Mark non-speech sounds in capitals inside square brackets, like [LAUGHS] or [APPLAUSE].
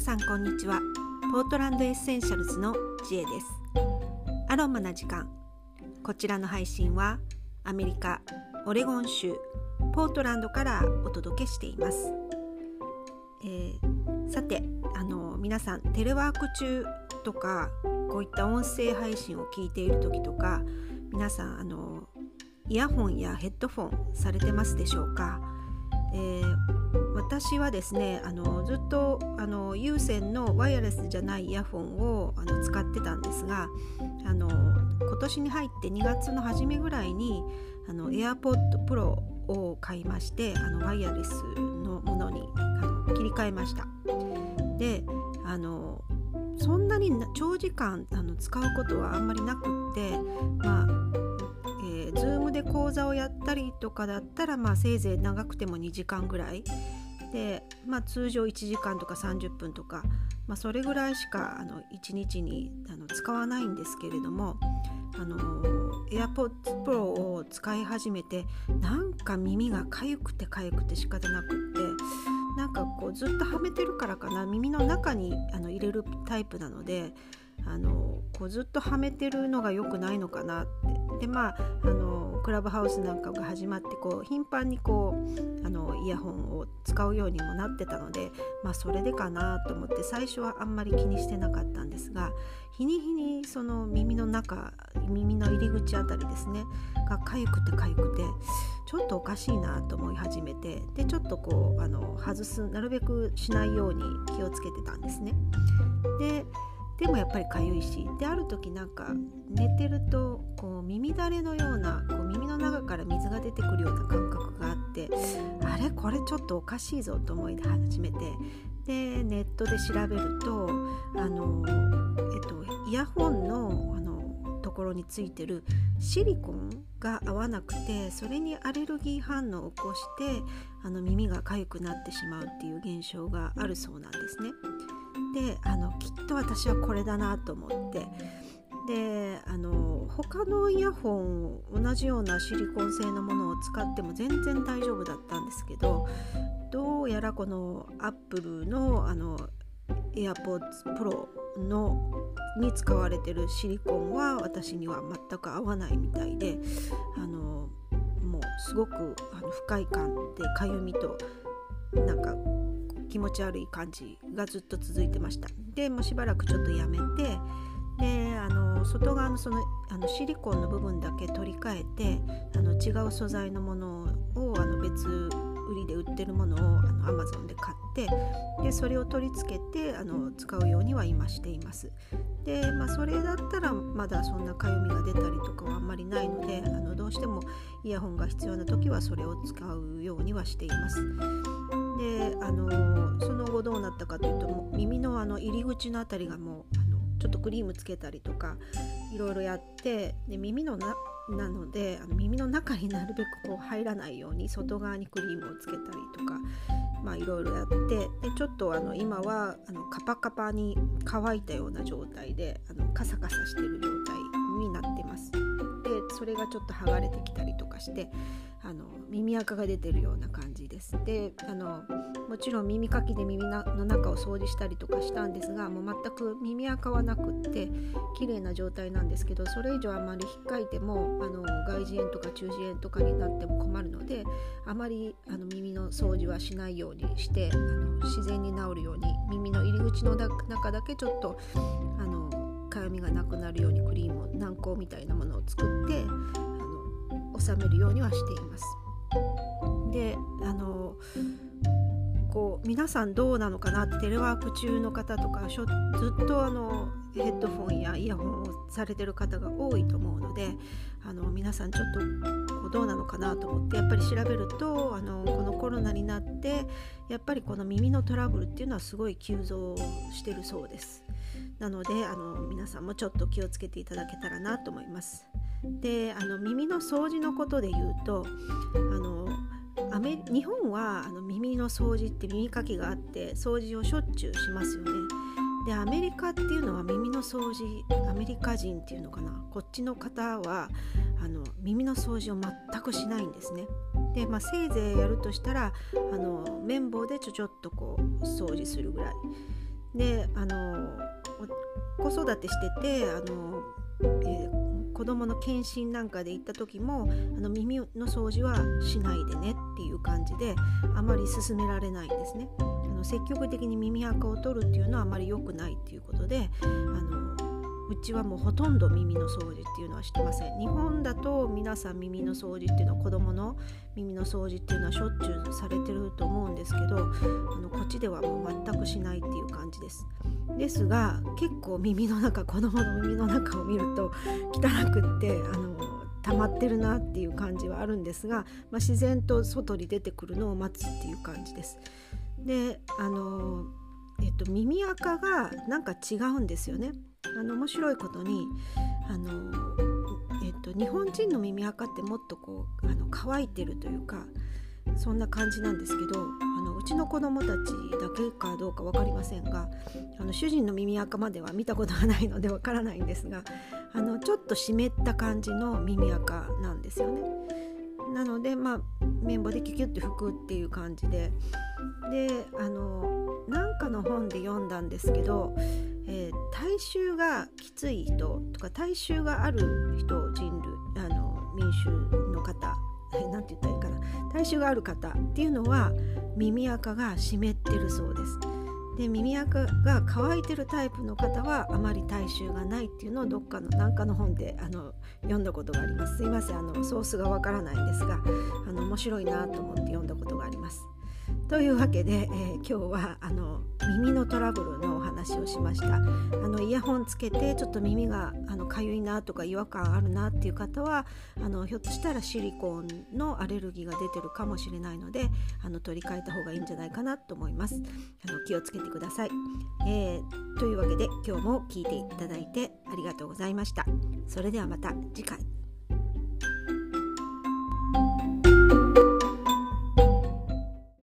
さんこんにちは。ポートランドエッセンシャルズの知恵です。アロマな時間。こちらの配信はアメリカオレゴン州ポートランドからお届けしています、えー、さてあの皆さんテレワーク中とかこういった音声配信を聞いている時とか皆さんあのイヤホンやヘッドフォンされてますでしょうか、えー私はですねあのずっとあの有線のワイヤレスじゃないイヤホンをあの使ってたんですがあの今年に入って2月の初めぐらいにあの AirPod Pro を買いましてあのワイヤレスのものにあの切り替えました。であのそんなに長時間あの使うことはあんまりなくってまあえー、Zoom で講座をやったりとかだったら、まあ、せいぜい長くても2時間ぐらい。で、まあ、通常1時間とか30分とか、まあ、それぐらいしかあの1日にあの使わないんですけれどもあの AirPods Pro を使い始めてなんか耳がかゆくてかゆくて仕方なくってなんかこうずっとはめてるからかな。耳の中にあの入れるタイプなのであのこうずっとはめてるのが良くないのかなってでまああのクラブハウスなんかが始まってこう頻繁にこうあのイヤホンを使うようにもなってたので、まあ、それでかなと思って最初はあんまり気にしてなかったんですが日に日にその耳の中耳の入り口あたりですねが痒くて痒くてちょっとおかしいなと思い始めてでちょっとこうあの外すなるべくしないように気をつけてたんですね。ででもやっぱりかゆいしである時なんか寝てるとこう耳だれのようなこう耳の中から水が出てくるような感覚があってあれ？これちょっとおかしいぞと思い始めてでネットで調べるとあの、えっと、イヤホンのあのところについてるシリコンが合わなくてそれにアレルギー反応を起こしてあの耳が痒くなってしまうっていう現象があるそうなんですね。であのきっと私はこれだなと思って。であの他のイヤホン同じようなシリコン製のものを使っても全然大丈夫だったんですけどどうやらこのアップルのあの AirPods Pro のに使われてるシリコンは私には全く合わないみたいであのもうすごくあの不快感でかゆみとなんか気持ち悪い感じがずっと続いてました。でもうしばらくちょっとやめてであの外側のそのあのシリコンの部分だけ取り替えてあの違う素材のものをあの別売りで売ってるものをあの Amazon で買ってでそれを取り付けてあの使うようには今しています。で、まあ、それだったらまだそんなかゆみが出たりとかはあんまりないのであのどうしてもイヤホンが必要な時はそれを使うようにはしています。であのその後どうなったかというともう耳のあの入り口の辺りがもうあのちょっとクリームつけたりとかいろいろやってで耳のななのであの耳の中になるべくこう入らないように外側にクリームをつけたりとかまあいろいろやってでちょっとあの今はあのカパカパに乾いたような状態であのカサカサしてる状態になってます。でそれがちょっと剥がれてきたりとかしてあの耳垢が出てるような感じです。であのもちろん耳かきで耳の中を掃除したりとかしたんですがもう全く耳垢はなくって綺麗な状態なんですけどそれ以上あまり引っかいてもあの外耳炎とか中耳炎とかになっても困るのであまりあの耳の掃除はしないようにしてあの自然に治るように耳の入り口の中だけちょっとあのかゆみがなくなるようにクリームを軟膏みたいなものを作って収めるようにはしています。であのこう皆さんどうなのかなってテレワーク中の方とかしょずっとあのヘッドフォンやイヤホンをされてる方が多いと思うのであの皆さんちょっとこうどうなのかなと思ってやっぱり調べるとあのこのコロナになってやっぱりこの耳のトラブルっていうのはすごい急増してるそうです。なのであの皆さんもちょっと気をつけていただけたらなと思います。であの耳の掃除のことで言うとあの日本はあの耳の掃除って耳かきがあって掃除をしょっちゅうしますよね。でアメリカっていうのは耳の掃除アメリカ人っていうのかな？こっちの方はあの耳の掃除を全くしないんですね。で、まあ、せいぜいやるとしたらあの綿棒でちょちょっとこう掃除するぐらい。であの子育てしててあの、えー、子供の検診なんかで行った時もあの耳の掃除はしないでねっていう感じであまり勧められないんですね。あの積極的に耳垢を取るっていうのはあまり良くないっていうことであのうちはもうほとんど耳の掃除っていうのはしてません。日本だと皆さん耳の掃除っていうのは子供の耳の掃除っていうのはしょっちゅうされてると思うんですけどあのこっちではもう全くしないっていう感じです。ですが結構耳の中子供の耳の中を見ると汚くってあの溜まってるなっていう感じはあるんですが、まあ、自然と外に出てくるのを待つっていう感じです。であのえっと耳垢がなんか違うんですよね。あの面白いことにあの、えっと、日本人の耳垢ってもっとこうあの乾いてるというかそんな感じなんですけどあのうちの子供たちだけかどうか分かりませんがあの主人の耳垢までは見たことがないので分からないんですがあのちょっと湿った感じの耳垢なんですよね。なのでまあ綿棒でキュキュッて拭くっていう感じでであのなんかの本で読んだんですけどえー、臭がきつい人とか体臭がある人人類あの民衆の方 [LAUGHS] 何て言ったらいいかな。体臭がある方っていうのは耳垢が湿ってるそうです。で耳垢が乾いてるタイプの方はあまり体臭がないっていうのをどっかの何かの本であの読んだことがあります。すいませんあのソースがわからないんですがあの面白いなと思って読んだことがあります。というわけで、えー、今日はあの耳のトラブルのお話をしました。あのイヤホンつけてちょっと耳があのかゆいなとか違和感あるなっていう方はあのひょっとしたらシリコンのアレルギーが出てるかもしれないのであの取り替えた方がいいんじゃないかなと思います。あの気をつけてください、えー、というわけで今日も聞いていただいてありがとうございました。それではまた次回。